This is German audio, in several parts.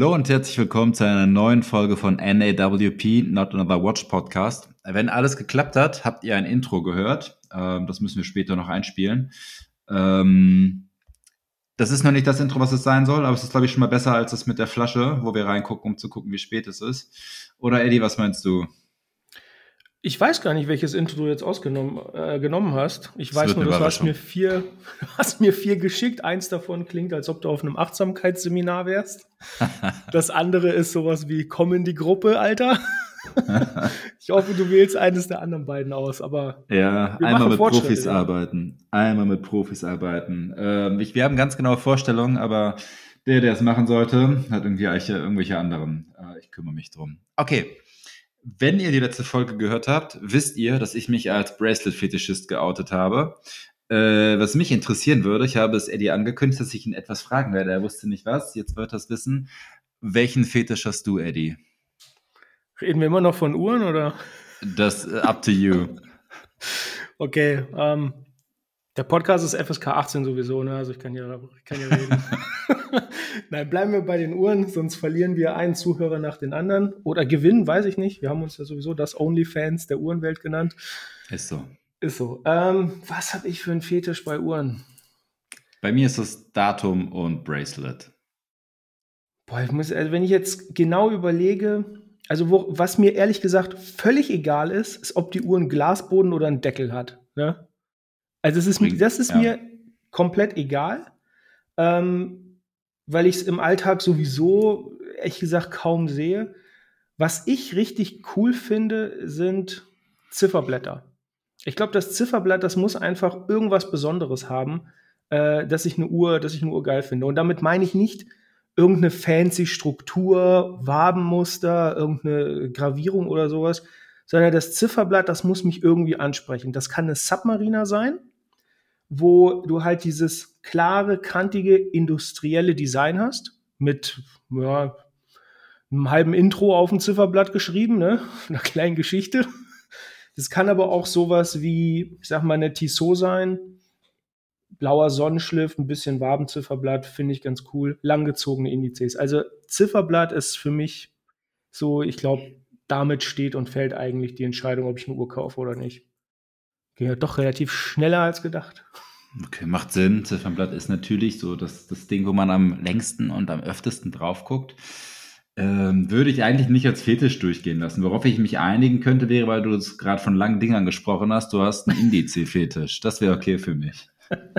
Hallo und herzlich willkommen zu einer neuen Folge von NAWP, Not Another Watch Podcast. Wenn alles geklappt hat, habt ihr ein Intro gehört. Ähm, das müssen wir später noch einspielen. Ähm, das ist noch nicht das Intro, was es sein soll, aber es ist, glaube ich, schon mal besser als das mit der Flasche, wo wir reingucken, um zu gucken, wie spät es ist. Oder Eddie, was meinst du? Ich weiß gar nicht, welches Intro du jetzt ausgenommen äh, genommen hast. Ich das weiß nur, du hast mir vier, hast mir vier geschickt. Eins davon klingt, als ob du auf einem Achtsamkeitsseminar wärst. das andere ist sowas wie Komm in die Gruppe, Alter. ich hoffe, du wählst eines der anderen beiden aus, aber. Ja, einmal mit Profis ja. arbeiten. Einmal mit Profis arbeiten. Ähm, ich, wir haben ganz genaue Vorstellungen, aber der, der es machen sollte, hat irgendwie irgendwelche anderen. Äh, ich kümmere mich drum. Okay. Wenn ihr die letzte Folge gehört habt, wisst ihr, dass ich mich als Bracelet-Fetischist geoutet habe. Äh, was mich interessieren würde, ich habe es Eddie angekündigt, dass ich ihn etwas fragen werde. Er wusste nicht was, jetzt wird er es wissen. Welchen Fetisch hast du, Eddie? Reden wir immer noch von Uhren oder? Das uh, up to you. okay, ähm, der Podcast ist FSK 18 sowieso, ne? Also ich kann ja, ich kann ja reden. Nein, bleiben wir bei den Uhren, sonst verlieren wir einen Zuhörer nach den anderen. Oder gewinnen, weiß ich nicht. Wir haben uns ja sowieso das Onlyfans der Uhrenwelt genannt. Ist so. Ist so. Ähm, was habe ich für einen Fetisch bei Uhren? Bei mir ist das Datum und Bracelet. Boah, ich muss, also wenn ich jetzt genau überlege, also wo, was mir ehrlich gesagt völlig egal ist, ist, ob die Uhr einen Glasboden oder einen Deckel hat. Ne? Also es ist, das ist ja. mir komplett egal. Ähm, weil ich es im Alltag sowieso, ehrlich gesagt, kaum sehe. Was ich richtig cool finde, sind Zifferblätter. Ich glaube, das Zifferblatt, das muss einfach irgendwas Besonderes haben, äh, dass ich eine Uhr, dass ich eine Uhr geil finde. Und damit meine ich nicht irgendeine fancy Struktur, Wabenmuster, irgendeine Gravierung oder sowas, sondern das Zifferblatt, das muss mich irgendwie ansprechen. Das kann eine Submariner sein, wo du halt dieses klare, kantige, industrielle Design hast, mit ja, einem halben Intro auf dem Zifferblatt geschrieben, ne? einer kleinen Geschichte. Das kann aber auch sowas wie, ich sag mal, eine Tissot sein. Blauer Sonnenschliff, ein bisschen Wabenzifferblatt, finde ich ganz cool. Langgezogene Indizes. Also Zifferblatt ist für mich so, ich glaube, damit steht und fällt eigentlich die Entscheidung, ob ich eine Uhr kaufe oder nicht. Ging ja doch relativ schneller als gedacht. Okay, macht Sinn. Ziffernblatt ist natürlich so das, das Ding, wo man am längsten und am öftesten drauf guckt. Ähm, würde ich eigentlich nicht als Fetisch durchgehen lassen. Worauf ich mich einigen könnte, wäre, weil du es gerade von langen Dingern gesprochen hast, du hast einen Indice-Fetisch. Das wäre okay für mich.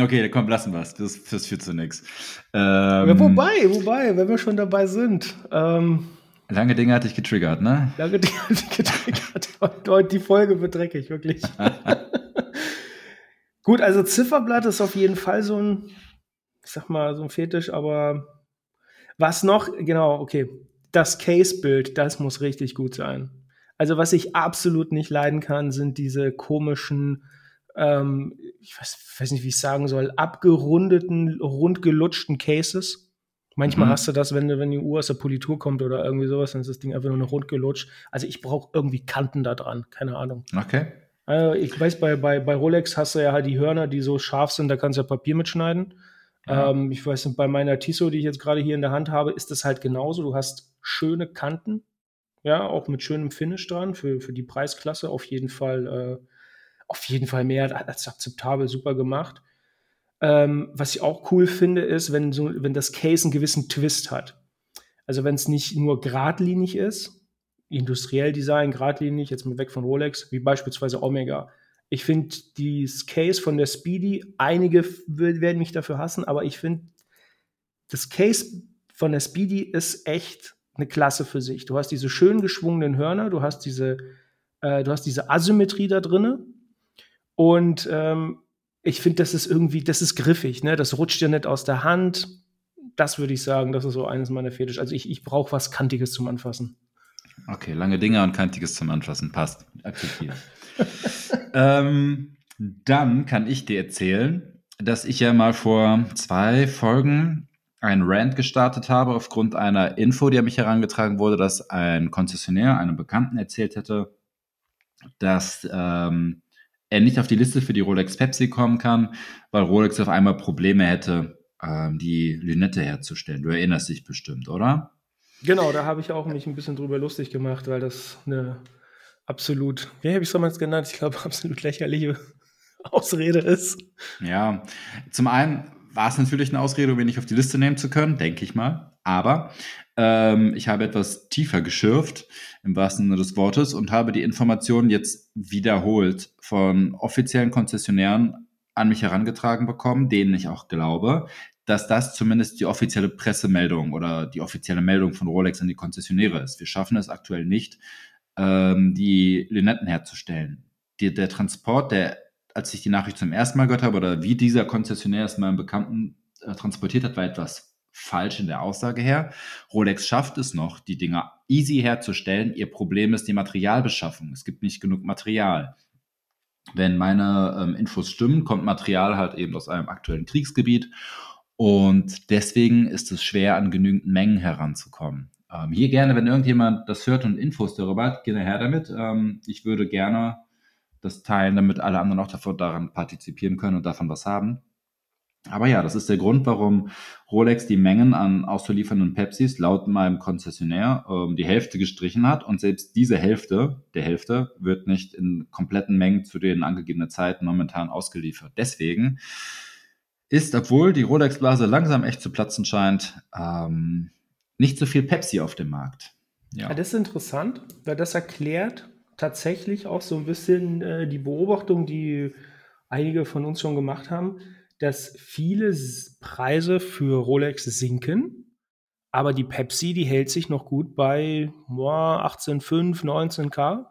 Okay, komm, lassen wir es. Das, das führt zu nichts. Ähm, ja, wobei, wobei, wenn wir schon dabei sind. Ähm, lange Dinge hatte ich getriggert, ne? Lange Dinge hatte ich getriggert. die Folge wird dreckig, wirklich. Gut, also Zifferblatt ist auf jeden Fall so ein, ich sag mal, so ein Fetisch, aber was noch, genau, okay, das Case-Bild, das muss richtig gut sein. Also was ich absolut nicht leiden kann, sind diese komischen, ähm, ich weiß, weiß nicht, wie ich sagen soll, abgerundeten, rundgelutschten Cases. Manchmal mhm. hast du das, wenn, wenn die Uhr aus der Politur kommt oder irgendwie sowas, dann ist das Ding einfach nur noch rundgelutscht. Also ich brauche irgendwie Kanten da dran, keine Ahnung. Okay. Also ich weiß, bei, bei, bei Rolex hast du ja halt die Hörner, die so scharf sind, da kannst du ja Papier mitschneiden. Ja. Ähm, ich weiß nicht, bei meiner Tissot, die ich jetzt gerade hier in der Hand habe, ist das halt genauso. Du hast schöne Kanten, ja, auch mit schönem Finish dran für, für die Preisklasse auf jeden Fall, äh, auf jeden Fall mehr als akzeptabel, super gemacht. Ähm, was ich auch cool finde, ist, wenn, so, wenn das Case einen gewissen Twist hat. Also wenn es nicht nur geradlinig ist, industriell Design, geradlinig, jetzt mal weg von Rolex, wie beispielsweise Omega. Ich finde dieses Case von der Speedy, einige werden mich dafür hassen, aber ich finde, das Case von der Speedy ist echt eine Klasse für sich. Du hast diese schön geschwungenen Hörner, du hast diese, äh, du hast diese Asymmetrie da drinne und ähm, ich finde, das ist irgendwie, das ist griffig, ne? Das rutscht ja nicht aus der Hand. Das würde ich sagen, das ist so eines meiner Fetisch. Also ich, ich brauche was Kantiges zum Anfassen. Okay, lange Dinge und Kantiges zum Anfassen. Passt. Akzeptiert. ähm, dann kann ich dir erzählen, dass ich ja mal vor zwei Folgen einen Rant gestartet habe aufgrund einer Info, die an mich herangetragen wurde, dass ein Konzessionär einem Bekannten erzählt hätte, dass ähm, er nicht auf die Liste für die Rolex Pepsi kommen kann, weil Rolex auf einmal Probleme hätte ähm, die Lünette herzustellen. Du erinnerst dich bestimmt, oder? Genau, da habe ich auch mich ein bisschen drüber lustig gemacht, weil das eine absolut, wie habe ich es damals genannt? Ich glaube, absolut lächerliche Ausrede ist. Ja, zum einen war es natürlich eine Ausrede, um ihn nicht auf die Liste nehmen zu können, denke ich mal. Aber ähm, ich habe etwas tiefer geschürft, im wahrsten Sinne des Wortes, und habe die Informationen jetzt wiederholt von offiziellen Konzessionären an mich herangetragen bekommen, denen ich auch glaube, dass das zumindest die offizielle Pressemeldung oder die offizielle Meldung von Rolex an die Konzessionäre ist. Wir schaffen es aktuell nicht, ähm, die Lünetten herzustellen. Die, der Transport, der, als ich die Nachricht zum ersten Mal gehört habe, oder wie dieser Konzessionär es meinem Bekannten äh, transportiert hat, war etwas falsch in der Aussage her. Rolex schafft es noch, die Dinger easy herzustellen. Ihr Problem ist die Materialbeschaffung. Es gibt nicht genug Material. Wenn meine ähm, Infos stimmen, kommt Material halt eben aus einem aktuellen Kriegsgebiet und deswegen ist es schwer, an genügend Mengen heranzukommen. Ähm, hier gerne, wenn irgendjemand das hört und Infos darüber hat, gerne her damit. Ähm, ich würde gerne das teilen, damit alle anderen auch davon, daran partizipieren können und davon was haben. Aber ja, das ist der Grund, warum Rolex die Mengen an auszuliefernden Pepsis laut meinem Konzessionär ähm, die Hälfte gestrichen hat und selbst diese Hälfte der Hälfte wird nicht in kompletten Mengen zu den angegebenen Zeiten momentan ausgeliefert. Deswegen ist, obwohl die Rolex-Blase langsam echt zu platzen scheint, ähm, nicht so viel Pepsi auf dem Markt. Ja. ja. das ist interessant, weil das erklärt tatsächlich auch so ein bisschen äh, die Beobachtung, die einige von uns schon gemacht haben, dass viele Preise für Rolex sinken, aber die Pepsi, die hält sich noch gut bei boah, 18,5, 19k.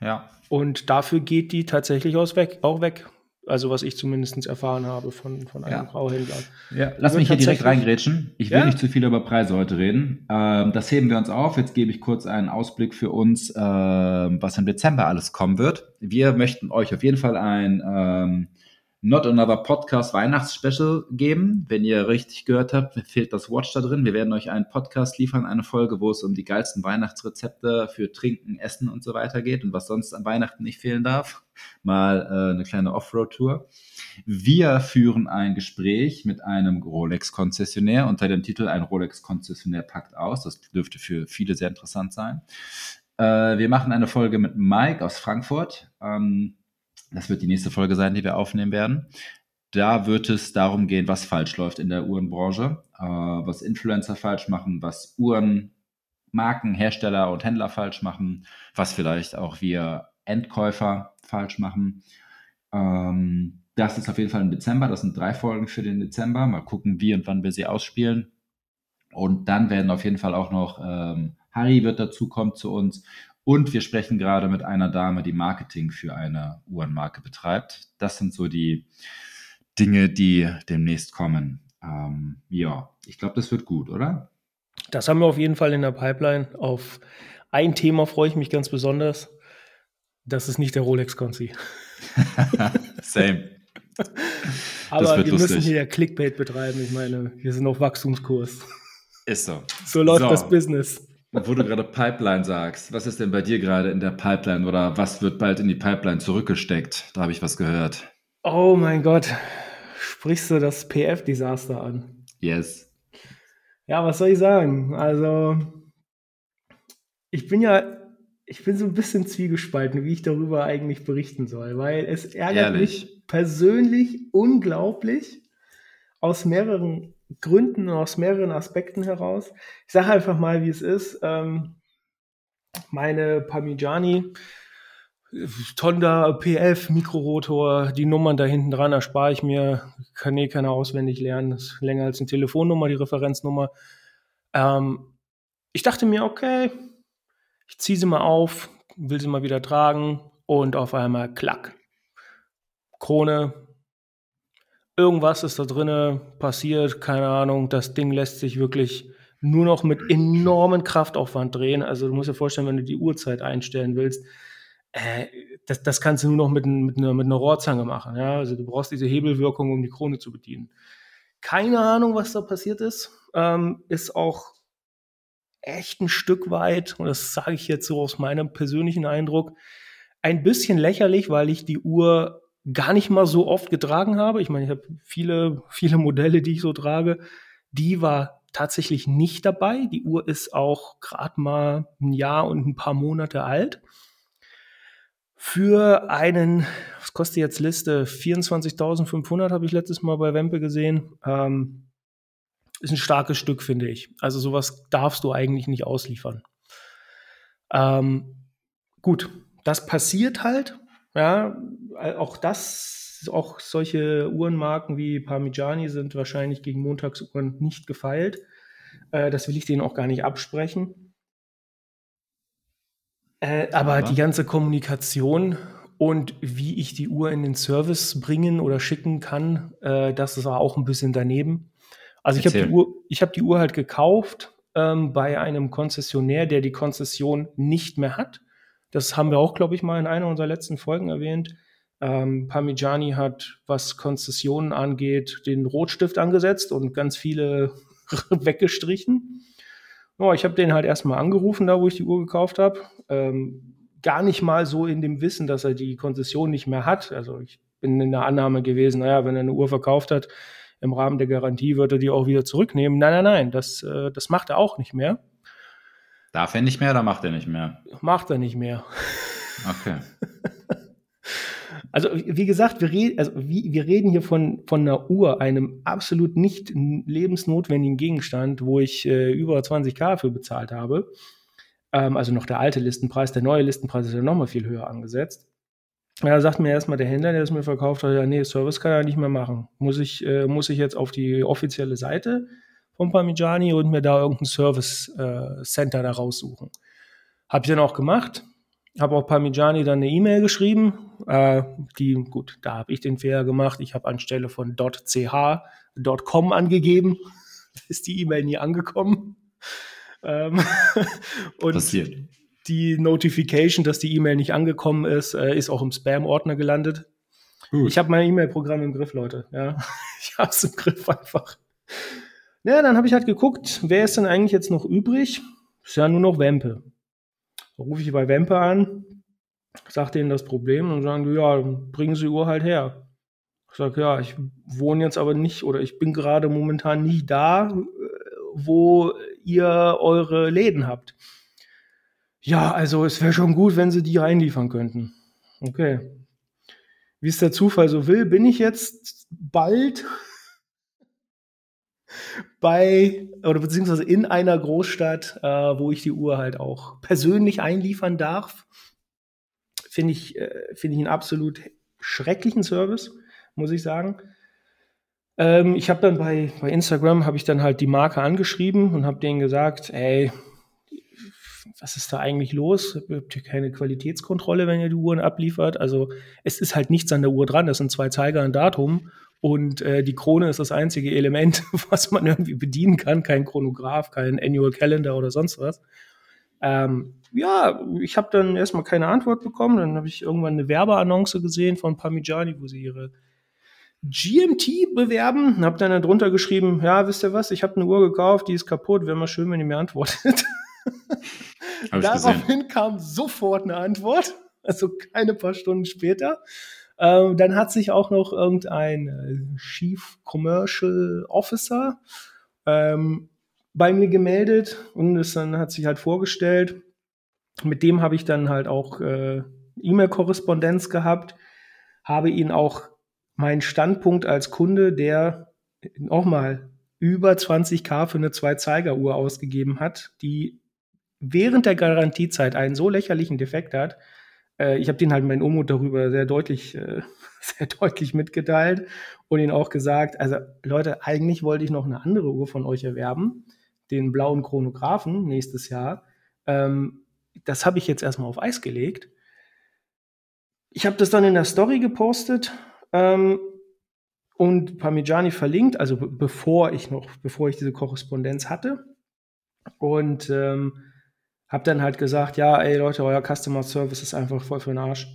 Ja. Und dafür geht die tatsächlich aus weg, auch weg. Also was ich zumindest erfahren habe von, von einem ja. Grauhändler. Ja, lass mich hier direkt reingrätschen. Ich will ja? nicht zu viel über Preise heute reden. Ähm, das heben wir uns auf. Jetzt gebe ich kurz einen Ausblick für uns, ähm, was im Dezember alles kommen wird. Wir möchten euch auf jeden Fall ein ähm, Not Another Podcast Weihnachtsspecial geben. Wenn ihr richtig gehört habt, fehlt das Watch da drin. Wir werden euch einen Podcast liefern, eine Folge, wo es um die geilsten Weihnachtsrezepte für Trinken, Essen und so weiter geht und was sonst an Weihnachten nicht fehlen darf. Mal äh, eine kleine Offroad-Tour. Wir führen ein Gespräch mit einem Rolex-Konzessionär unter dem Titel Ein Rolex-Konzessionär packt aus. Das dürfte für viele sehr interessant sein. Äh, wir machen eine Folge mit Mike aus Frankfurt. Ähm, das wird die nächste Folge sein, die wir aufnehmen werden. Da wird es darum gehen, was falsch läuft in der Uhrenbranche, äh, was Influencer falsch machen, was Uhrenmarken, Hersteller und Händler falsch machen, was vielleicht auch wir Endkäufer falsch machen. Ähm, das ist auf jeden Fall im Dezember. Das sind drei Folgen für den Dezember. Mal gucken, wie und wann wir sie ausspielen. Und dann werden auf jeden Fall auch noch ähm, Harry wird dazu kommen zu uns und wir sprechen gerade mit einer Dame, die Marketing für eine Uhrenmarke betreibt. Das sind so die Dinge, die demnächst kommen. Ähm, ja, ich glaube, das wird gut, oder? Das haben wir auf jeden Fall in der Pipeline. Auf ein Thema freue ich mich ganz besonders. Das ist nicht der Rolex-Konzi. Same. Aber wir lustig. müssen hier Clickbait betreiben. Ich meine, wir sind auf Wachstumskurs. Ist so. So läuft so. das Business. Wo du gerade Pipeline sagst, was ist denn bei dir gerade in der Pipeline oder was wird bald in die Pipeline zurückgesteckt? Da habe ich was gehört. Oh mein Gott, sprichst du das PF-Desaster an? Yes. Ja, was soll ich sagen? Also, ich bin ja, ich bin so ein bisschen zwiegespalten, wie ich darüber eigentlich berichten soll, weil es ärgert Ehrlich? mich persönlich unglaublich aus mehreren Gründen und aus mehreren Aspekten heraus. Ich sage einfach mal, wie es ist. Ähm, meine Parmigiani, Tonda PF, Mikrorotor, die Nummern da hinten dran erspare ich mir, kann eh keiner auswendig lernen. Das ist länger als eine Telefonnummer, die Referenznummer. Ähm, ich dachte mir, okay, ich ziehe sie mal auf, will sie mal wieder tragen und auf einmal klack. Krone, irgendwas ist da drinne passiert, keine Ahnung, das Ding lässt sich wirklich nur noch mit enormen Kraftaufwand drehen. Also du musst dir vorstellen, wenn du die Uhrzeit einstellen willst, äh, das, das kannst du nur noch mit, mit, einer, mit einer Rohrzange machen. Ja? Also du brauchst diese Hebelwirkung, um die Krone zu bedienen. Keine Ahnung, was da passiert ist. Ähm, ist auch echt ein Stück weit, und das sage ich jetzt so aus meinem persönlichen Eindruck, ein bisschen lächerlich, weil ich die Uhr gar nicht mal so oft getragen habe. Ich meine, ich habe viele, viele Modelle, die ich so trage. Die war tatsächlich nicht dabei. Die Uhr ist auch gerade mal ein Jahr und ein paar Monate alt. Für einen, was kostet jetzt Liste? 24.500 habe ich letztes Mal bei Wempe gesehen. Ähm, ist ein starkes Stück, finde ich. Also sowas darfst du eigentlich nicht ausliefern. Ähm, gut, das passiert halt. Ja, auch das, auch solche Uhrenmarken wie Parmigiani sind wahrscheinlich gegen Montagsuhren nicht gefeilt. Äh, das will ich denen auch gar nicht absprechen. Äh, aber ja. die ganze Kommunikation und wie ich die Uhr in den Service bringen oder schicken kann, äh, das war auch ein bisschen daneben. Also ich habe die, Uhr, hab die Uhr halt gekauft ähm, bei einem Konzessionär, der die Konzession nicht mehr hat. Das haben wir auch, glaube ich, mal in einer unserer letzten Folgen erwähnt. Ähm, Parmigiani hat, was Konzessionen angeht, den Rotstift angesetzt und ganz viele weggestrichen. Oh, ich habe den halt erstmal angerufen, da wo ich die Uhr gekauft habe. Ähm, gar nicht mal so in dem Wissen, dass er die Konzession nicht mehr hat. Also ich bin in der Annahme gewesen, naja, wenn er eine Uhr verkauft hat, im Rahmen der Garantie wird er die auch wieder zurücknehmen. Nein, nein, nein, das, äh, das macht er auch nicht mehr. Darf er nicht mehr oder macht er nicht mehr? Macht er nicht mehr. Okay. Also, wie gesagt, wir, red, also, wie, wir reden hier von, von einer Uhr, einem absolut nicht lebensnotwendigen Gegenstand, wo ich äh, über 20k für bezahlt habe. Ähm, also noch der alte Listenpreis, der neue Listenpreis ist ja nochmal viel höher angesetzt. Ja, sagt mir erstmal der Händler, der es mir verkauft hat, ja, nee, Service kann er nicht mehr machen. Muss ich, äh, muss ich jetzt auf die offizielle Seite von Parmigiani und mir da irgendein Service äh, Center da raussuchen. Hab ich dann auch gemacht. Habe auch Parmigiani dann eine E-Mail geschrieben. Äh, die, gut, da habe ich den Fehler gemacht. Ich habe anstelle von .ch .com angegeben. Ist die E-Mail nie angekommen. Ähm, und Passiert. die Notification, dass die E-Mail nicht angekommen ist, äh, ist auch im Spam-Ordner gelandet. Gut. Ich habe mein E-Mail-Programm im Griff, Leute. Ja, ich habe es im Griff einfach. Ja, dann habe ich halt geguckt, wer ist denn eigentlich jetzt noch übrig? Ist ja nur noch Wempe. Da rufe ich bei Wempe an, sage denen das Problem und sagen, ja, bringen Sie die Uhr halt her. Ich sage, ja, ich wohne jetzt aber nicht oder ich bin gerade momentan nicht da, äh, wo ihr eure Läden habt. Ja, also es wäre schon gut, wenn Sie die reinliefern könnten. Okay. Wie es der Zufall so will, bin ich jetzt bald bei oder beziehungsweise in einer Großstadt, äh, wo ich die Uhr halt auch persönlich einliefern darf. Finde ich, äh, finde ich einen absolut schrecklichen Service, muss ich sagen. Ähm, ich habe dann bei, bei Instagram habe ich dann halt die Marke angeschrieben und habe denen gesagt, ey, was ist da eigentlich los? Ihr habt hier keine Qualitätskontrolle, wenn ihr die Uhren abliefert. Also es ist halt nichts an der Uhr dran. Das sind zwei Zeiger und Datum. Und äh, die Krone ist das einzige Element, was man irgendwie bedienen kann. Kein Chronograph, kein Annual Calendar oder sonst was. Ähm, ja, ich habe dann erstmal keine Antwort bekommen. Dann habe ich irgendwann eine Werbeannonce gesehen von Parmigiani, wo sie ihre GMT bewerben. Und habe dann darunter geschrieben, ja, wisst ihr was, ich habe eine Uhr gekauft, die ist kaputt. Wäre mal schön, wenn ihr mir antwortet. Daraufhin kam sofort eine Antwort, also keine paar Stunden später. Ähm, dann hat sich auch noch irgendein äh, Chief Commercial Officer ähm, bei mir gemeldet und es dann hat sich halt vorgestellt. Mit dem habe ich dann halt auch äh, E-Mail-Korrespondenz gehabt, habe ihn auch meinen Standpunkt als Kunde, der nochmal über 20k für eine Zwei-Zeiger-Uhr ausgegeben hat, die während der Garantiezeit einen so lächerlichen Defekt hat, äh, ich habe den halt meinen Unmut darüber sehr deutlich, äh, sehr deutlich mitgeteilt und ihnen auch gesagt, also Leute, eigentlich wollte ich noch eine andere Uhr von euch erwerben, den blauen Chronographen nächstes Jahr. Ähm, das habe ich jetzt erstmal auf Eis gelegt. Ich habe das dann in der Story gepostet ähm, und Parmigiani verlinkt, also bevor ich noch, bevor ich diese Korrespondenz hatte. Und ähm, hab dann halt gesagt, ja, ey Leute, euer Customer Service ist einfach voll für den Arsch.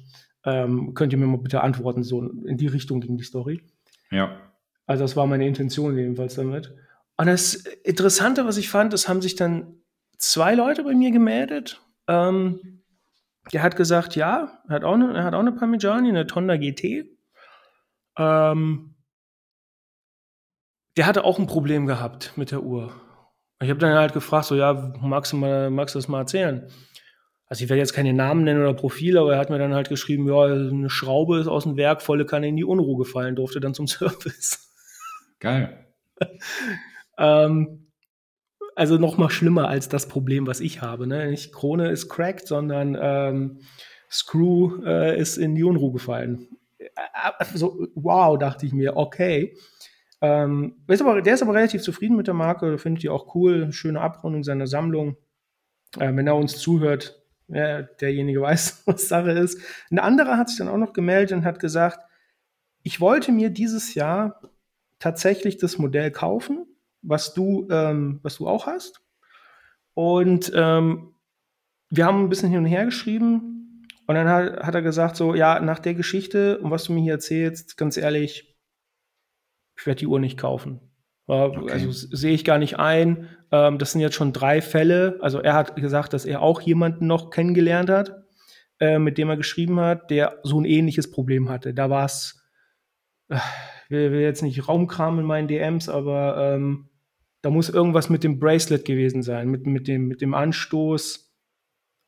Ähm, könnt ihr mir mal bitte antworten? So in die Richtung ging die Story. Ja. Also das war meine Intention jedenfalls damit. Und das Interessante, was ich fand, es haben sich dann zwei Leute bei mir gemeldet. Ähm, der hat gesagt, ja, er hat auch eine, er hat auch eine Parmigiani, eine Tonda GT. Ähm, der hatte auch ein Problem gehabt mit der Uhr. Ich habe dann halt gefragt, so, ja, magst du, mal, magst du das mal erzählen? Also ich werde jetzt keine Namen nennen oder Profile, aber er hat mir dann halt geschrieben, ja, eine Schraube ist aus dem Werk, volle Kanne in die Unruhe gefallen, durfte dann zum Service. Geil. ähm, also noch mal schlimmer als das Problem, was ich habe. Ne? Nicht Krone ist cracked, sondern ähm, Screw äh, ist in die Unruhe gefallen. Also, wow, dachte ich mir, okay. Ähm, ist aber, der ist aber relativ zufrieden mit der Marke, findet die auch cool, schöne Abrundung seiner Sammlung. Äh, wenn er uns zuhört, ja, derjenige weiß, was Sache ist. Ein anderer hat sich dann auch noch gemeldet und hat gesagt, ich wollte mir dieses Jahr tatsächlich das Modell kaufen, was du, ähm, was du auch hast. Und ähm, wir haben ein bisschen hin und her geschrieben. Und dann hat, hat er gesagt, so, ja, nach der Geschichte und was du mir hier erzählst, ganz ehrlich, ich werde die Uhr nicht kaufen. Okay. Also sehe ich gar nicht ein. Ähm, das sind jetzt schon drei Fälle. Also er hat gesagt, dass er auch jemanden noch kennengelernt hat, äh, mit dem er geschrieben hat, der so ein ähnliches Problem hatte. Da war es, äh, ich will, will, jetzt nicht Raumkram in meinen DMs, aber ähm, da muss irgendwas mit dem Bracelet gewesen sein, mit, mit, dem, mit dem Anstoß,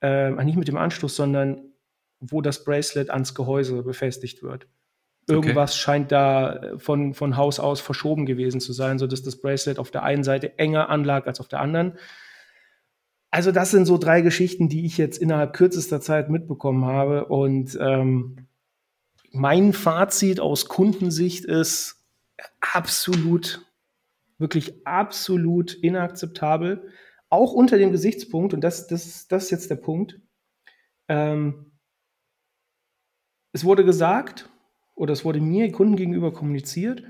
äh, nicht mit dem Anstoß, sondern wo das Bracelet ans Gehäuse befestigt wird. Irgendwas okay. scheint da äh, von, von Haus aus verschoben gewesen zu sein, sodass das Bracelet auf der einen Seite enger anlag als auf der anderen. Also, das sind so drei Geschichten, die ich jetzt innerhalb kürzester Zeit mitbekommen habe. Und ähm, mein Fazit aus Kundensicht ist absolut, wirklich absolut inakzeptabel. Auch unter dem Gesichtspunkt, und das, das, das ist jetzt der Punkt. Ähm, es wurde gesagt, oder es wurde mir Kunden gegenüber kommuniziert,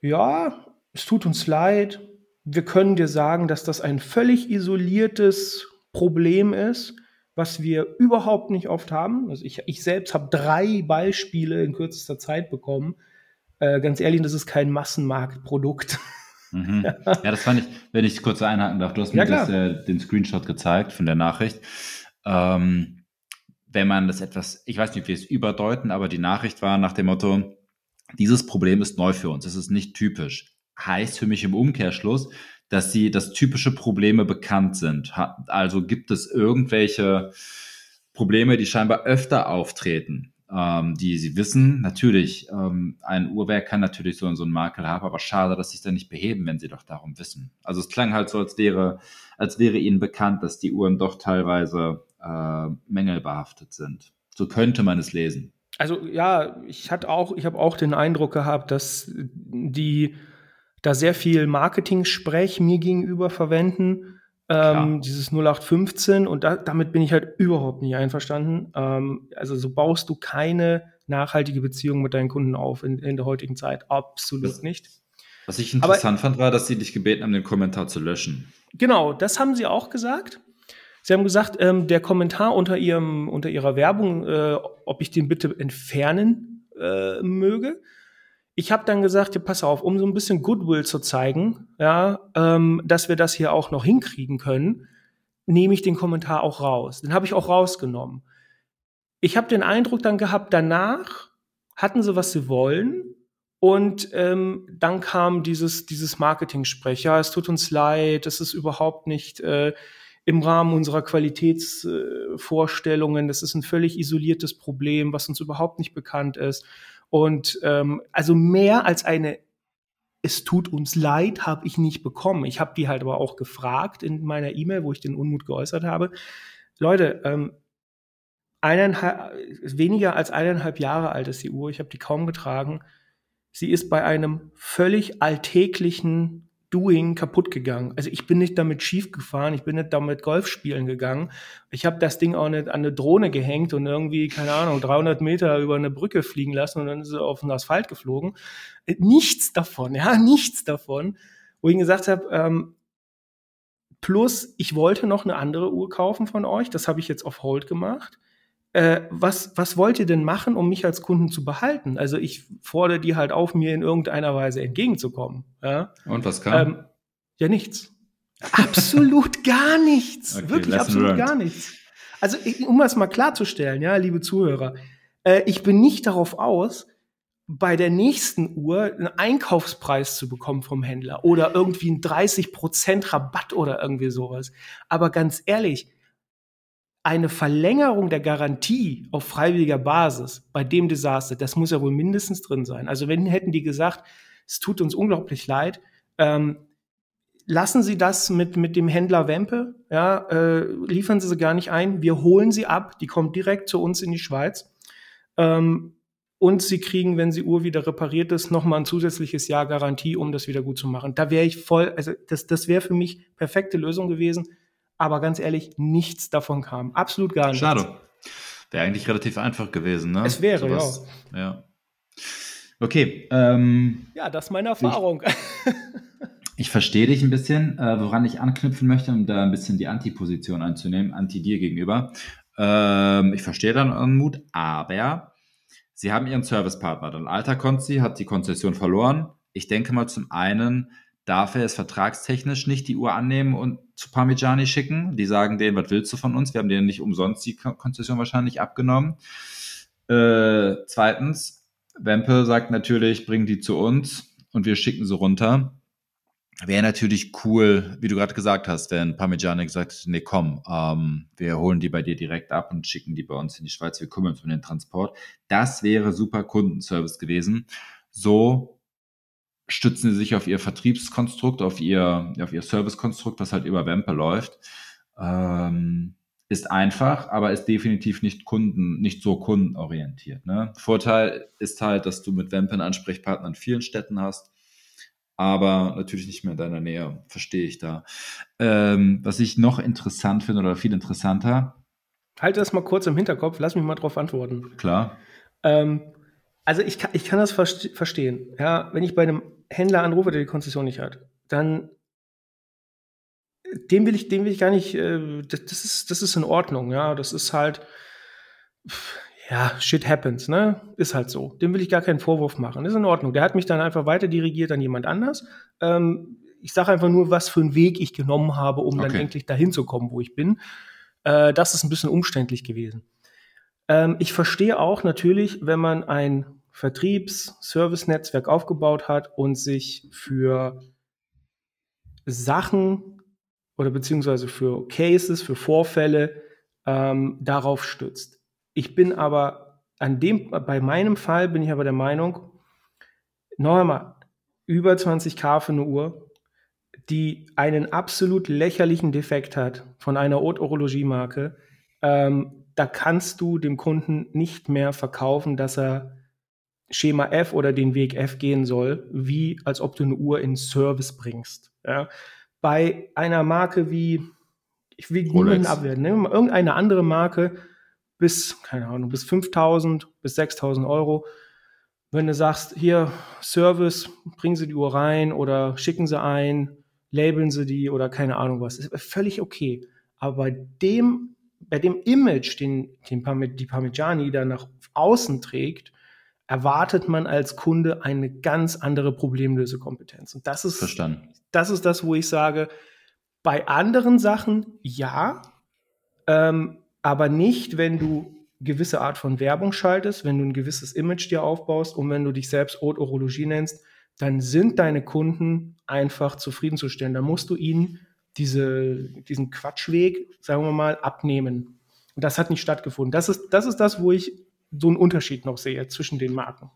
ja, es tut uns leid, wir können dir sagen, dass das ein völlig isoliertes Problem ist, was wir überhaupt nicht oft haben. Also ich, ich selbst habe drei Beispiele in kürzester Zeit bekommen. Äh, ganz ehrlich, das ist kein Massenmarktprodukt. Mhm. Ja, das fand ich, wenn ich kurz einhaken darf, du hast mir ja, das, äh, den Screenshot gezeigt von der Nachricht. Ähm, wenn man das etwas, ich weiß nicht, wie es überdeuten, aber die Nachricht war nach dem Motto, dieses Problem ist neu für uns, es ist nicht typisch. Heißt für mich im Umkehrschluss, dass sie, dass typische Probleme bekannt sind. Also gibt es irgendwelche Probleme, die scheinbar öfter auftreten, ähm, die sie wissen. Natürlich, ähm, ein Uhrwerk kann natürlich so, so einen Makel haben, aber schade, dass sie es dann nicht beheben, wenn sie doch darum wissen. Also es klang halt so, als wäre, als wäre ihnen bekannt, dass die Uhren doch teilweise äh, mängelbehaftet sind. So könnte man es lesen. Also ja, ich hatte auch, ich habe auch den Eindruck gehabt, dass die da sehr viel Marketing-Sprech mir gegenüber verwenden. Ähm, dieses 0815 und da, damit bin ich halt überhaupt nicht einverstanden. Ähm, also so baust du keine nachhaltige Beziehung mit deinen Kunden auf in, in der heutigen Zeit. Absolut das, nicht. Was ich interessant Aber, fand, war, dass sie dich gebeten haben, den Kommentar zu löschen. Genau, das haben sie auch gesagt. Sie haben gesagt, ähm, der Kommentar unter, ihrem, unter Ihrer Werbung, äh, ob ich den bitte entfernen äh, möge. Ich habe dann gesagt, ja, pass auf, um so ein bisschen Goodwill zu zeigen, ja, ähm, dass wir das hier auch noch hinkriegen können, nehme ich den Kommentar auch raus. Den habe ich auch rausgenommen. Ich habe den Eindruck dann gehabt, danach hatten sie, was sie wollen. Und ähm, dann kam dieses, dieses Marketing-Sprech. Ja, es tut uns leid, es ist überhaupt nicht äh, im Rahmen unserer Qualitätsvorstellungen. das ist ein völlig isoliertes Problem, was uns überhaupt nicht bekannt ist. Und ähm, also mehr als eine es tut uns leid, habe ich nicht bekommen. Ich habe die halt aber auch gefragt in meiner E-Mail, wo ich den Unmut geäußert habe. Leute, ähm, eineinhalb, weniger als eineinhalb Jahre alt ist die Uhr. Ich habe die kaum getragen. Sie ist bei einem völlig alltäglichen Doing kaputt gegangen. Also ich bin nicht damit schief gefahren, ich bin nicht damit Golf spielen gegangen. Ich habe das Ding auch nicht an eine Drohne gehängt und irgendwie, keine Ahnung, 300 Meter über eine Brücke fliegen lassen und dann ist sie auf den Asphalt geflogen. Nichts davon, ja, nichts davon. Wo ich gesagt habe, ähm, plus ich wollte noch eine andere Uhr kaufen von euch, das habe ich jetzt auf Hold gemacht äh, was, was wollt ihr denn machen, um mich als Kunden zu behalten? Also ich fordere die halt auf, mir in irgendeiner Weise entgegenzukommen. Ja? Und was kam? Ähm, ja, nichts. Absolut gar nichts. Okay, Wirklich absolut learned. gar nichts. Also, um das mal klarzustellen, ja, liebe Zuhörer, äh, ich bin nicht darauf aus, bei der nächsten Uhr einen Einkaufspreis zu bekommen vom Händler oder irgendwie einen 30% Rabatt oder irgendwie sowas. Aber ganz ehrlich, eine Verlängerung der Garantie auf freiwilliger Basis bei dem Desaster, das muss ja wohl mindestens drin sein. Also wenn hätten die gesagt, es tut uns unglaublich leid, ähm, lassen Sie das mit, mit dem Händler Wempe, ja, äh, liefern Sie sie gar nicht ein, wir holen sie ab, die kommt direkt zu uns in die Schweiz. Ähm, und sie kriegen, wenn sie Uhr wieder repariert ist, nochmal ein zusätzliches Jahr Garantie, um das wieder gut zu machen. Da wäre ich voll, also das, das wäre für mich perfekte Lösung gewesen. Aber ganz ehrlich, nichts davon kam. Absolut gar nichts. Schade. Wäre eigentlich relativ einfach gewesen, ne? Es wäre, Sowas, ja. ja. Okay. Ähm, ja, das ist meine Erfahrung. Ich, ich verstehe dich ein bisschen, äh, woran ich anknüpfen möchte, um da ein bisschen die Antiposition einzunehmen, anti dir gegenüber. Ähm, ich verstehe dann Mut, aber Sie haben Ihren Servicepartner. Dann Alter Konzi hat die Konzession verloren. Ich denke mal, zum einen darf er es vertragstechnisch nicht die Uhr annehmen und zu Parmigiani schicken. Die sagen denen, was willst du von uns? Wir haben denen nicht umsonst die Konzession wahrscheinlich abgenommen. Äh, zweitens, Wempe sagt natürlich, bring die zu uns und wir schicken sie runter. Wäre natürlich cool, wie du gerade gesagt hast, wenn Parmigiani gesagt hätte, nee, komm, ähm, wir holen die bei dir direkt ab und schicken die bei uns in die Schweiz, wir kümmern uns um den Transport. Das wäre super Kundenservice gewesen. So stützen sie sich auf ihr Vertriebskonstrukt, auf ihr, auf ihr Servicekonstrukt, was halt über Wempe läuft. Ähm, ist einfach, aber ist definitiv nicht Kunden, nicht so kundenorientiert. Ne? Vorteil ist halt, dass du mit Wempe einen Ansprechpartner in vielen Städten hast aber natürlich nicht mehr in deiner Nähe, verstehe ich da. Ähm, was ich noch interessant finde oder viel interessanter. Halt das mal kurz im Hinterkopf, lass mich mal drauf antworten. Klar. Ähm, also ich kann, ich kann das verstehen. Ja, wenn ich bei einem Händler anrufe, der die Konzession nicht hat, dann dem will ich, dem will ich gar nicht, äh, das, das, ist, das ist in Ordnung, ja. Das ist halt, ja, shit happens, ne? Ist halt so. Dem will ich gar keinen Vorwurf machen. Ist in Ordnung. Der hat mich dann einfach weiter dirigiert an jemand anders. Ähm, ich sage einfach nur, was für einen Weg ich genommen habe, um okay. dann endlich dahin zu kommen, wo ich bin. Äh, das ist ein bisschen umständlich gewesen. Ähm, ich verstehe auch natürlich, wenn man ein Vertriebs-Service-Netzwerk aufgebaut hat und sich für Sachen oder beziehungsweise für Cases, für Vorfälle ähm, darauf stützt. Ich bin aber an dem, bei meinem Fall bin ich aber der Meinung, noch einmal, über 20k für eine Uhr, die einen absolut lächerlichen Defekt hat von einer Haute-Orologie-Marke, ähm, da kannst du dem Kunden nicht mehr verkaufen, dass er Schema F oder den Weg F gehen soll, wie als ob du eine Uhr in Service bringst. Ja? Bei einer Marke wie, ich will niemanden abwerten, ne? irgendeine andere Marke, bis, keine Ahnung, bis 5000, bis 6000 Euro. Wenn du sagst, hier Service, bringen Sie die Uhr rein oder schicken Sie ein, labeln Sie die oder keine Ahnung was, ist völlig okay. Aber bei dem, bei dem Image, den, den die Parmigiani da nach außen trägt, erwartet man als Kunde eine ganz andere Problemlösekompetenz. Und das ist, Verstanden. das ist das, wo ich sage, bei anderen Sachen ja, ähm, aber nicht, wenn du gewisse Art von Werbung schaltest, wenn du ein gewisses Image dir aufbaust und wenn du dich selbst Haute Orologie nennst, dann sind deine Kunden einfach zufriedenzustellen. Da musst du ihnen diese, diesen Quatschweg, sagen wir mal, abnehmen. Und das hat nicht stattgefunden. Das ist, das ist das, wo ich so einen Unterschied noch sehe zwischen den Marken.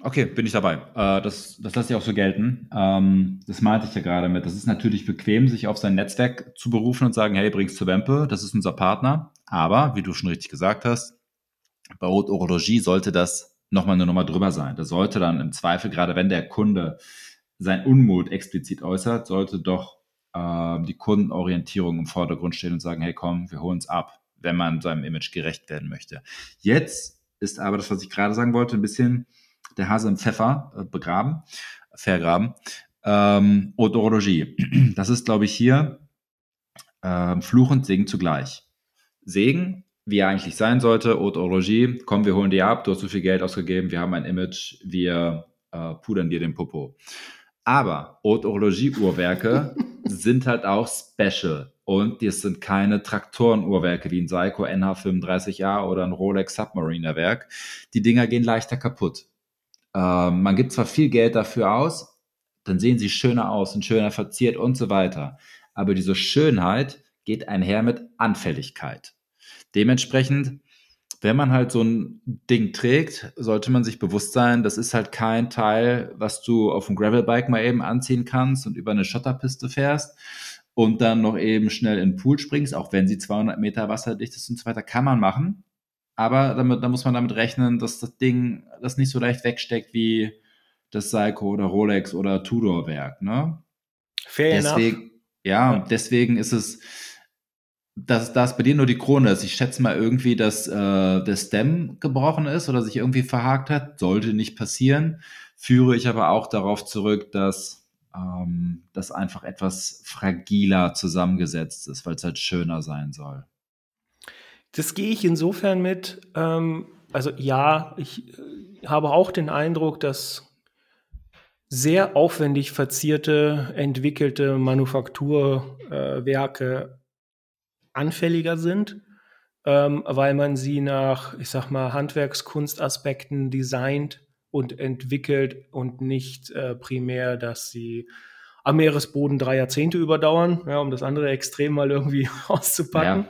Okay, bin ich dabei. Äh, das, das lasse ich auch so gelten. Ähm, das meinte ich ja gerade mit. Das ist natürlich bequem, sich auf sein Netzwerk zu berufen und sagen, hey, bring's zu Wempe, das ist unser Partner. Aber, wie du schon richtig gesagt hast, bei Haute Orologie sollte das nochmal eine Nummer drüber sein. Das sollte dann im Zweifel, gerade wenn der Kunde sein Unmut explizit äußert, sollte doch die Kundenorientierung im Vordergrund stehen und sagen, hey komm, wir holen es ab, wenn man seinem Image gerecht werden möchte. Jetzt ist aber das, was ich gerade sagen wollte, ein bisschen der Hase im Pfeffer äh, begraben, vergraben. Ähm, Odorologie. Das ist, glaube ich, hier äh, Fluch und Segen zugleich. Segen, wie er eigentlich sein sollte, Odorologie, komm, wir holen dir ab, du hast so viel Geld ausgegeben, wir haben ein Image, wir äh, pudern dir den Popo. Aber Odorologie-Uhrwerke sind halt auch special. Und das sind keine Traktoren-Uhrwerke wie ein Seiko NH35A oder ein Rolex Submariner Werk. Die Dinger gehen leichter kaputt. äh, man gibt zwar viel Geld dafür aus, dann sehen sie schöner aus und schöner verziert und so weiter. Aber diese Schönheit geht einher mit Anfälligkeit. Dementsprechend, wenn man halt so ein Ding trägt, sollte man sich bewusst sein, das ist halt kein Teil, was du auf dem Gravelbike mal eben anziehen kannst und über eine Schotterpiste fährst und dann noch eben schnell in den Pool springst, auch wenn sie 200 Meter wasserdicht ist und so weiter, kann man machen. Aber damit, da muss man damit rechnen, dass das Ding das nicht so leicht wegsteckt wie das Seiko oder Rolex oder Tudor-Werk. Ne? Fair deswegen, enough. Ja, ja, deswegen ist es, dass das bei dir nur die Krone ist. Ich schätze mal irgendwie, dass äh, der Stem gebrochen ist oder sich irgendwie verhakt hat. Sollte nicht passieren. Führe ich aber auch darauf zurück, dass ähm, das einfach etwas fragiler zusammengesetzt ist, weil es halt schöner sein soll. Das gehe ich insofern mit. Ähm, also ja, ich äh, habe auch den Eindruck, dass sehr aufwendig verzierte, entwickelte Manufakturwerke äh, anfälliger sind, ähm, weil man sie nach, ich sag mal, Handwerkskunstaspekten designt und entwickelt und nicht äh, primär, dass sie am Meeresboden drei Jahrzehnte überdauern, ja, um das andere Extrem mal irgendwie auszupacken.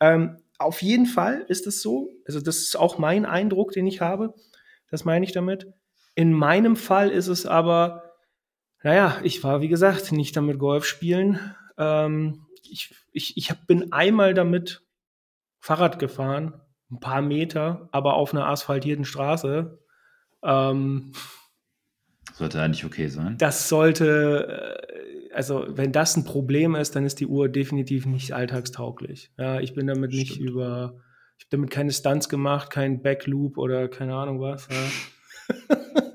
Ja. Ähm, auf jeden Fall ist es so. Also, das ist auch mein Eindruck, den ich habe. Das meine ich damit. In meinem Fall ist es aber, naja, ich war, wie gesagt, nicht damit Golf spielen. Ähm, ich, ich, ich bin einmal damit Fahrrad gefahren, ein paar Meter, aber auf einer asphaltierten Straße. Ähm, sollte eigentlich okay sein. Das sollte, äh, also wenn das ein Problem ist, dann ist die Uhr definitiv nicht alltagstauglich. Ja, ich bin damit Stimmt. nicht über, ich habe damit keine Stunts gemacht, kein Backloop oder keine Ahnung was. Ja.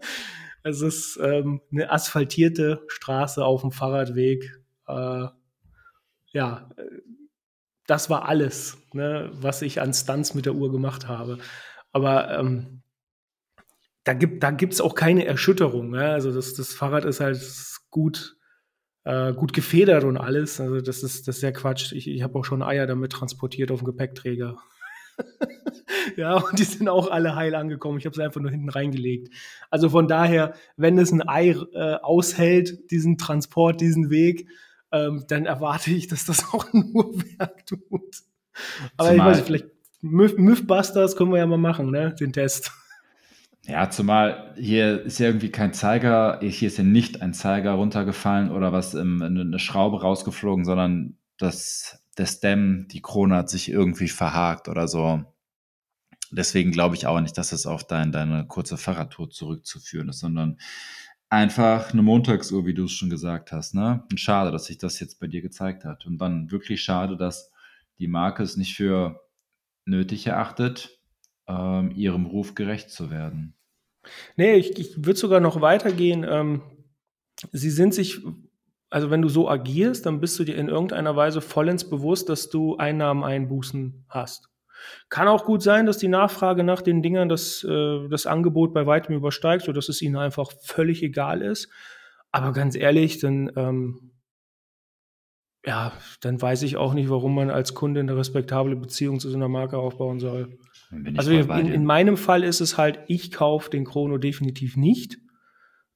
es ist ähm, eine asphaltierte Straße auf dem Fahrradweg. Äh, ja, das war alles, ne, was ich an Stunts mit der Uhr gemacht habe. Aber ähm, da gibt da gibt's auch keine Erschütterung. Ja? Also das, das Fahrrad ist halt gut, äh, gut gefedert und alles. Also das ist, das ist ja Quatsch. Ich, ich habe auch schon Eier damit transportiert auf dem Gepäckträger. ja, und die sind auch alle heil angekommen. Ich habe sie einfach nur hinten reingelegt. Also von daher, wenn es ein Ei äh, aushält, diesen Transport, diesen Weg, ähm, dann erwarte ich, dass das auch ein Uhrwerk tut. Aber Zumal ich weiß nicht, vielleicht Mythbusters können wir ja mal machen, ne? Den Test. Ja, zumal hier ist ja irgendwie kein Zeiger, hier ist ja nicht ein Zeiger runtergefallen oder was, in, in eine Schraube rausgeflogen, sondern das, der Stem, die Krone hat sich irgendwie verhakt oder so. Deswegen glaube ich auch nicht, dass es auf dein, deine kurze Fahrradtour zurückzuführen ist, sondern einfach eine Montagsuhr, wie du es schon gesagt hast. Ne? Und schade, dass sich das jetzt bei dir gezeigt hat. Und dann wirklich schade, dass die Marke es nicht für nötig erachtet, ähm, ihrem Ruf gerecht zu werden. Nee, ich, ich würde sogar noch weitergehen. Ähm, sie sind sich, also wenn du so agierst, dann bist du dir in irgendeiner Weise vollends bewusst, dass du Einnahmen einbußen hast. Kann auch gut sein, dass die Nachfrage nach den Dingern das, äh, das Angebot bei weitem übersteigt, sodass es ihnen einfach völlig egal ist. Aber ganz ehrlich, dann, ähm, ja, dann weiß ich auch nicht, warum man als Kunde eine respektable Beziehung zu so einer Marke aufbauen soll. Also in, in, meinem Fall ist es halt, ich kaufe den Chrono definitiv nicht.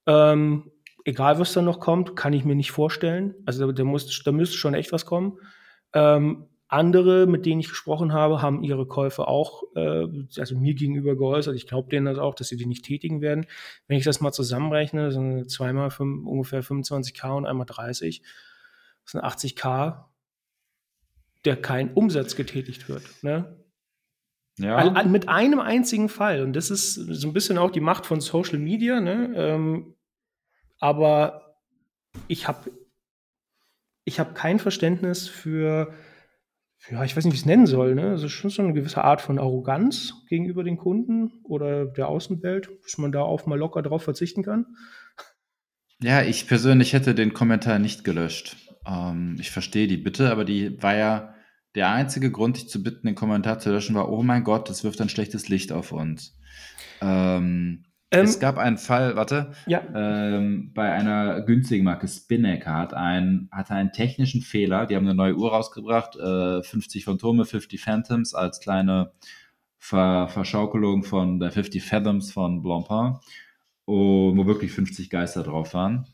Ähm, egal, was da noch kommt, kann ich mir nicht vorstellen. Also da, muss, da müsste schon echt was kommen. Ähm, andere, mit denen ich gesprochen habe, haben ihre Käufe auch, äh, also mir gegenüber geäußert. Ich glaube denen das auch, dass sie die nicht tätigen werden. Wenn ich das mal zusammenrechne, sind zweimal fünf, ungefähr 25k und einmal 30, das sind 80k, der kein Umsatz getätigt wird. Ne? Ja. Mit einem einzigen Fall. Und das ist so ein bisschen auch die Macht von Social Media. Ne? Ähm, aber ich habe ich hab kein Verständnis für, ja, ich weiß nicht, wie ich es nennen soll. Ne? Also schon so eine gewisse Art von Arroganz gegenüber den Kunden oder der Außenwelt, dass man da auch mal locker drauf verzichten kann. Ja, ich persönlich hätte den Kommentar nicht gelöscht. Ähm, ich verstehe die Bitte, aber die war ja der einzige Grund, dich zu bitten, den Kommentar zu löschen, war, oh mein Gott, das wirft ein schlechtes Licht auf uns. Ähm, ähm, es gab einen Fall, warte, ja. ähm, bei einer günstigen Marke, Spinnaker, hat, ein, hatte einen technischen Fehler. Die haben eine neue Uhr rausgebracht, äh, 50 Phantome, 50 Phantoms als kleine Ver Verschaukelung von der 50 Fathoms von Blancpain. wo wirklich 50 Geister drauf waren.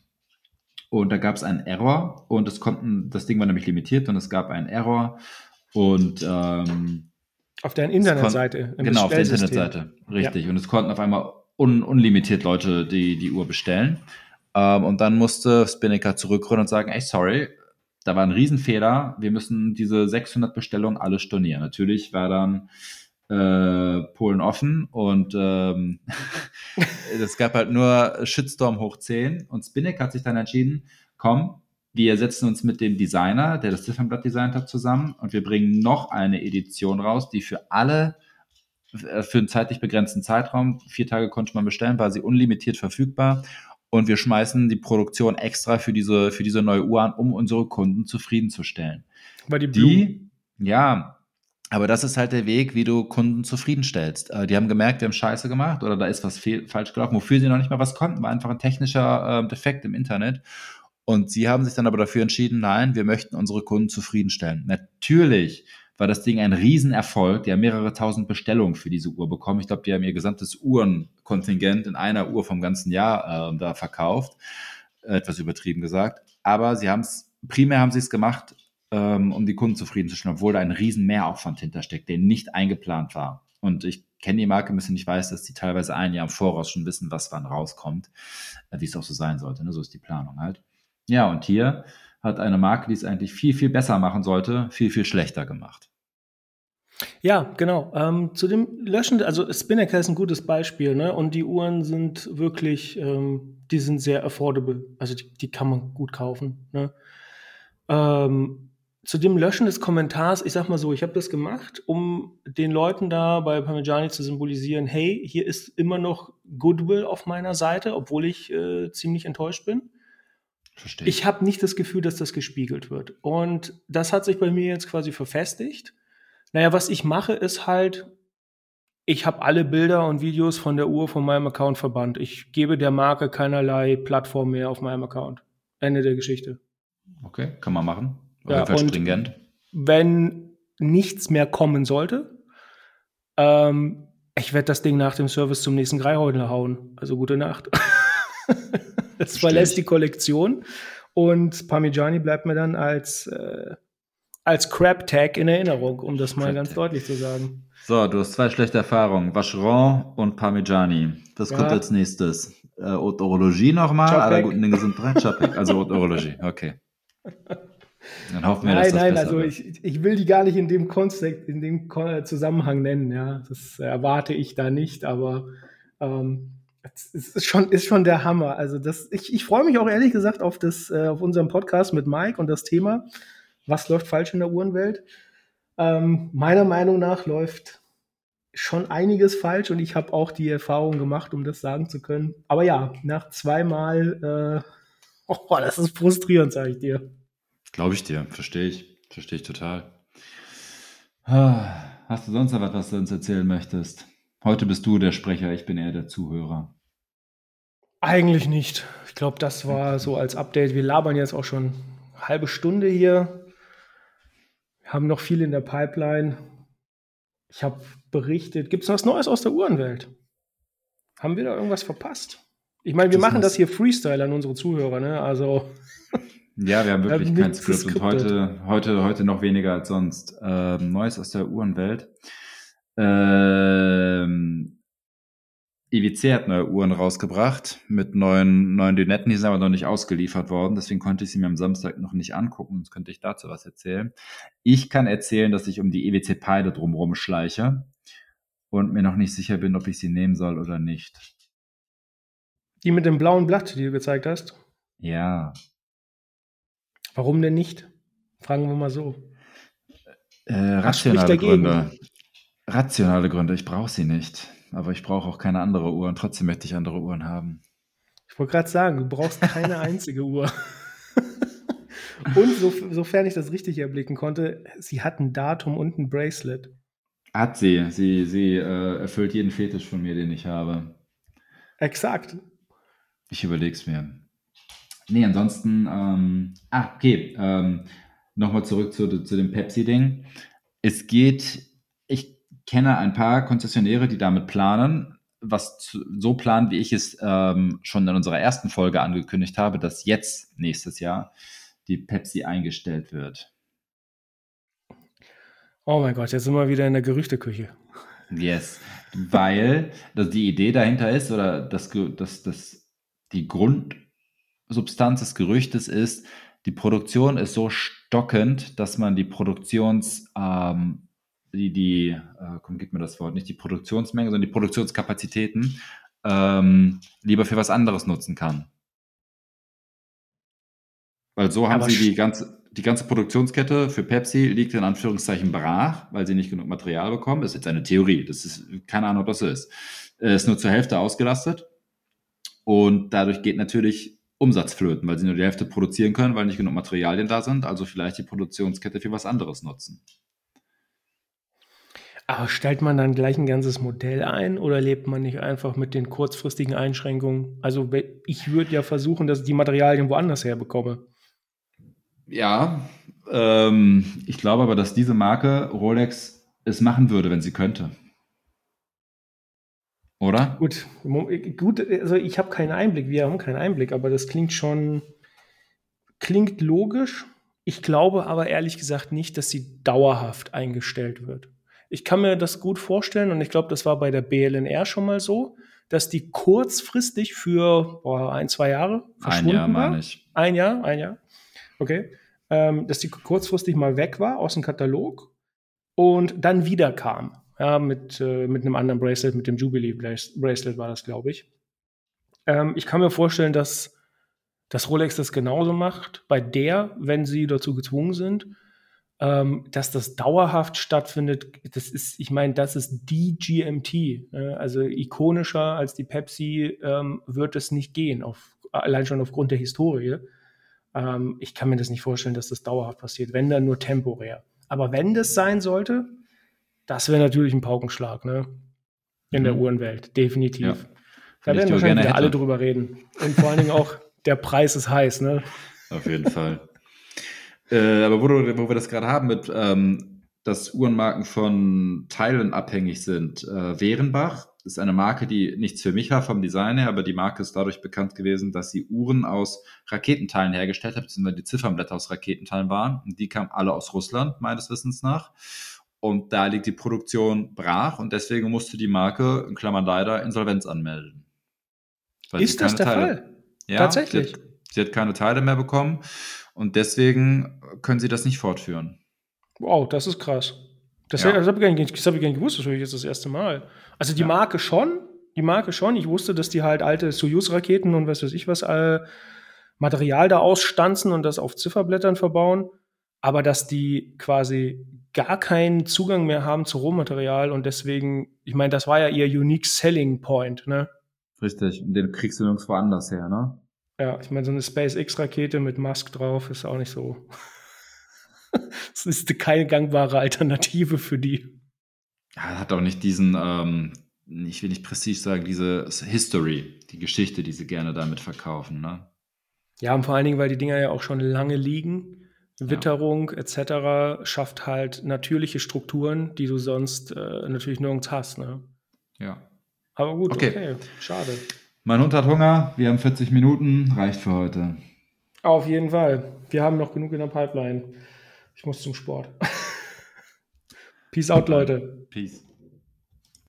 Und da gab es einen Error und es konnten, das Ding war nämlich limitiert und es gab einen Error und ähm, auf der Internetseite. Genau, auf der Internetseite, richtig. Ja. Und es konnten auf einmal un unlimitiert Leute die, die Uhr bestellen. Ähm, und dann musste Spinnaker zurückrollen und sagen, ey, sorry, da war ein Riesenfehler, wir müssen diese 600 Bestellungen alle stornieren. Natürlich war dann äh, Polen offen und ähm, es gab halt nur Shitstorm hoch 10 und Spinnaker hat sich dann entschieden, komm, wir setzen uns mit dem Designer, der das Ziffernblatt designt hat, zusammen und wir bringen noch eine Edition raus, die für alle für einen zeitlich begrenzten Zeitraum, vier Tage konnte man bestellen, war sie unlimitiert verfügbar und wir schmeißen die Produktion extra für diese, für diese neue Uhr an, um unsere Kunden zufriedenzustellen. Weil die, die ja, aber das ist halt der Weg, wie du Kunden zufriedenstellst. Äh, die haben gemerkt, wir haben Scheiße gemacht oder da ist was falsch gelaufen, wofür sie noch nicht mal was konnten, war einfach ein technischer äh, Defekt im Internet. Und sie haben sich dann aber dafür entschieden, nein, wir möchten unsere Kunden zufriedenstellen. Natürlich war das Ding ein Riesenerfolg. Die haben mehrere tausend Bestellungen für diese Uhr bekommen. Ich glaube, die haben ihr gesamtes Uhrenkontingent in einer Uhr vom ganzen Jahr äh, da verkauft. Etwas übertrieben gesagt. Aber sie haben es, primär haben sie es gemacht, ähm, um die Kunden zufriedenzustellen, obwohl da ein riesen Mehraufwand hintersteckt, der nicht eingeplant war. Und ich kenne die Marke ein bisschen, ich weiß, dass die teilweise ein Jahr im Voraus schon wissen, was wann rauskommt, äh, wie es auch so sein sollte. Ne? So ist die Planung halt. Ja, und hier hat eine Marke, die es eigentlich viel, viel besser machen sollte, viel, viel schlechter gemacht. Ja, genau. Ähm, zu dem Löschen, also Spinnaker ist ein gutes Beispiel, ne? Und die Uhren sind wirklich, ähm, die sind sehr affordable. Also die, die kann man gut kaufen. Ne? Ähm, zu dem Löschen des Kommentars, ich sag mal so, ich habe das gemacht, um den Leuten da bei Parmigiani zu symbolisieren, hey, hier ist immer noch Goodwill auf meiner Seite, obwohl ich äh, ziemlich enttäuscht bin. Verstehe. Ich habe nicht das Gefühl, dass das gespiegelt wird. Und das hat sich bei mir jetzt quasi verfestigt. Naja, was ich mache, ist halt, ich habe alle Bilder und Videos von der Uhr von meinem Account verbannt. Ich gebe der Marke keinerlei Plattform mehr auf meinem Account. Ende der Geschichte. Okay, kann man machen. Auf ja, jeden Fall stringent. Wenn nichts mehr kommen sollte, ähm, ich werde das Ding nach dem Service zum nächsten Greihäudler hauen. Also gute Nacht. Es verlässt die Kollektion und Parmigiani bleibt mir dann als, äh, als Crab Tag in Erinnerung, um das mal Crab ganz deutlich zu sagen. So, du hast zwei schlechte Erfahrungen. Vacheron und Parmigiani. Das ja. kommt als nächstes. Äh, Orologie nochmal. Alle guten Dinge sind drei. Chapek, also Orologie. Okay. Dann hoffen wir, nein, dass das Nein, nein, also ich, ich will die gar nicht in dem Kontext, in dem Zusammenhang nennen. Ja, das erwarte ich da nicht, aber ähm, es ist schon, ist schon der Hammer. Also das, ich, ich freue mich auch ehrlich gesagt auf, das, äh, auf unseren Podcast mit Mike und das Thema, was läuft falsch in der Uhrenwelt. Ähm, meiner Meinung nach läuft schon einiges falsch und ich habe auch die Erfahrung gemacht, um das sagen zu können. Aber ja, nach zweimal, äh, oh, das ist frustrierend, sage ich dir. Glaube ich dir, verstehe ich, verstehe ich total. Ah, hast du sonst noch was, was du uns erzählen möchtest? Heute bist du der Sprecher, ich bin eher der Zuhörer. Eigentlich nicht. Ich glaube, das war so als Update. Wir labern jetzt auch schon eine halbe Stunde hier. Wir haben noch viel in der Pipeline. Ich habe berichtet. Gibt es was Neues aus der Uhrenwelt? Haben wir da irgendwas verpasst? Ich meine, wir das machen das hier Freestyle an unsere Zuhörer, ne? Also. Ja, wir haben wirklich kein Skript und heute, heute, heute noch weniger als sonst. Ähm, Neues aus der Uhrenwelt. Ähm, IWC hat neue Uhren rausgebracht mit neuen, neuen Dünetten, die sind aber noch nicht ausgeliefert worden. Deswegen konnte ich sie mir am Samstag noch nicht angucken. Sonst könnte ich dazu was erzählen. Ich kann erzählen, dass ich um die EWC Peide drumherum schleiche und mir noch nicht sicher bin, ob ich sie nehmen soll oder nicht. Die mit dem blauen Blatt, die du gezeigt hast? Ja. Warum denn nicht? Fragen wir mal so. Äh, rationale Gründe. Rationale Gründe. Ich brauche sie nicht aber ich brauche auch keine andere Uhr und trotzdem möchte ich andere Uhren haben. Ich wollte gerade sagen, du brauchst keine einzige Uhr. und so, sofern ich das richtig erblicken konnte, sie hat ein Datum und ein Bracelet. Hat sie. Sie, sie äh, erfüllt jeden Fetisch von mir, den ich habe. Exakt. Ich überlege es mir. Nee, ansonsten, ähm, ah, okay, ähm, nochmal zurück zu, zu dem Pepsi-Ding. Es geht kenne ein paar Konzessionäre, die damit planen. was zu, so planen, wie ich es ähm, schon in unserer ersten Folge angekündigt habe, dass jetzt nächstes Jahr die Pepsi eingestellt wird. Oh mein Gott, jetzt sind wir wieder in der Gerüchteküche. Yes, weil dass die Idee dahinter ist oder das, das, das, die Grundsubstanz des Gerüchtes ist, die Produktion ist so stockend, dass man die Produktions, ähm, die, die äh, komm, gib mir das Wort, nicht die Produktionsmenge, sondern die Produktionskapazitäten ähm, lieber für was anderes nutzen kann. Weil so haben Aber sie die ganze, die ganze Produktionskette für Pepsi liegt in Anführungszeichen brach, weil sie nicht genug Material bekommen. Das ist jetzt eine Theorie. Das ist keine Ahnung, ob das so ist. Es ist nur zur Hälfte ausgelastet. Und dadurch geht natürlich Umsatz flöten, weil sie nur die Hälfte produzieren können, weil nicht genug Materialien da sind. Also vielleicht die Produktionskette für was anderes nutzen. Aber stellt man dann gleich ein ganzes Modell ein oder lebt man nicht einfach mit den kurzfristigen Einschränkungen? Also ich würde ja versuchen, dass ich die Materialien woanders herbekomme. Ja, ähm, ich glaube aber, dass diese Marke Rolex es machen würde, wenn sie könnte. Oder? Gut, gut also ich habe keinen Einblick, wir haben keinen Einblick, aber das klingt schon, klingt logisch. Ich glaube aber ehrlich gesagt nicht, dass sie dauerhaft eingestellt wird. Ich kann mir das gut vorstellen und ich glaube, das war bei der BLNR schon mal so, dass die kurzfristig für boah, ein, zwei Jahre verschwunden ein Jahr, war. Meine ich. Ein Jahr, ein Jahr. Okay. Ähm, dass die kurzfristig mal weg war aus dem Katalog und dann wieder kam. Ja, mit, äh, mit einem anderen Bracelet, mit dem Jubilee Bracelet war das, glaube ich. Ähm, ich kann mir vorstellen, dass, dass Rolex das genauso macht, bei der, wenn sie dazu gezwungen sind. Ähm, dass das dauerhaft stattfindet, das ist, ich meine, das ist die GMT. Äh, also ikonischer als die Pepsi ähm, wird es nicht gehen, auf, allein schon aufgrund der Historie. Ähm, ich kann mir das nicht vorstellen, dass das dauerhaft passiert, wenn dann nur temporär. Aber wenn das sein sollte, das wäre natürlich ein Paukenschlag, ne? In mhm. der Uhrenwelt, definitiv. Ja. Da werden wahrscheinlich wieder alle drüber reden. Und vor allen Dingen auch, der Preis ist heiß, ne? Auf jeden Fall. Äh, aber wo, wo, wir das gerade haben mit, ähm, dass Uhrenmarken von Teilen abhängig sind. Äh, Wehrenbach ist eine Marke, die nichts für mich war vom Design her, aber die Marke ist dadurch bekannt gewesen, dass sie Uhren aus Raketenteilen hergestellt hat, beziehungsweise die Ziffernblätter aus Raketenteilen waren. Und die kamen alle aus Russland, meines Wissens nach. Und da liegt die Produktion brach und deswegen musste die Marke, in Klammern leider, Insolvenz anmelden. Ist das der Teile, Fall? Ja, Tatsächlich. Sie hat, keine Teile mehr bekommen und deswegen können sie das nicht fortführen. Wow, das ist krass. Das, ja. das habe ich, gar nicht, hab ich gar nicht gewusst, das höre ich jetzt das erste Mal. Also die ja. Marke schon, die Marke schon. Ich wusste, dass die halt alte Soyuz-Raketen und was weiß ich was, äh, Material da ausstanzen und das auf Zifferblättern verbauen. Aber dass die quasi gar keinen Zugang mehr haben zu Rohmaterial und deswegen, ich meine, das war ja ihr Unique Selling Point, ne? Richtig, und den kriegst du nirgendwo anders her, ne? Ja, ich meine, so eine SpaceX-Rakete mit Musk drauf ist auch nicht so. Es ist keine gangbare Alternative für die. Ja, hat auch nicht diesen, ähm, ich will nicht prestige sagen, diese History, die Geschichte, die sie gerne damit verkaufen, ne? Ja, und vor allen Dingen, weil die Dinger ja auch schon lange liegen. Witterung ja. etc. schafft halt natürliche Strukturen, die du sonst äh, natürlich nirgends hast. Ne? Ja. Aber gut, okay. okay. Schade. Mein Hund hat Hunger. Wir haben 40 Minuten. Reicht für heute. Auf jeden Fall. Wir haben noch genug in der Pipeline. Ich muss zum Sport. Peace out, Leute. Peace.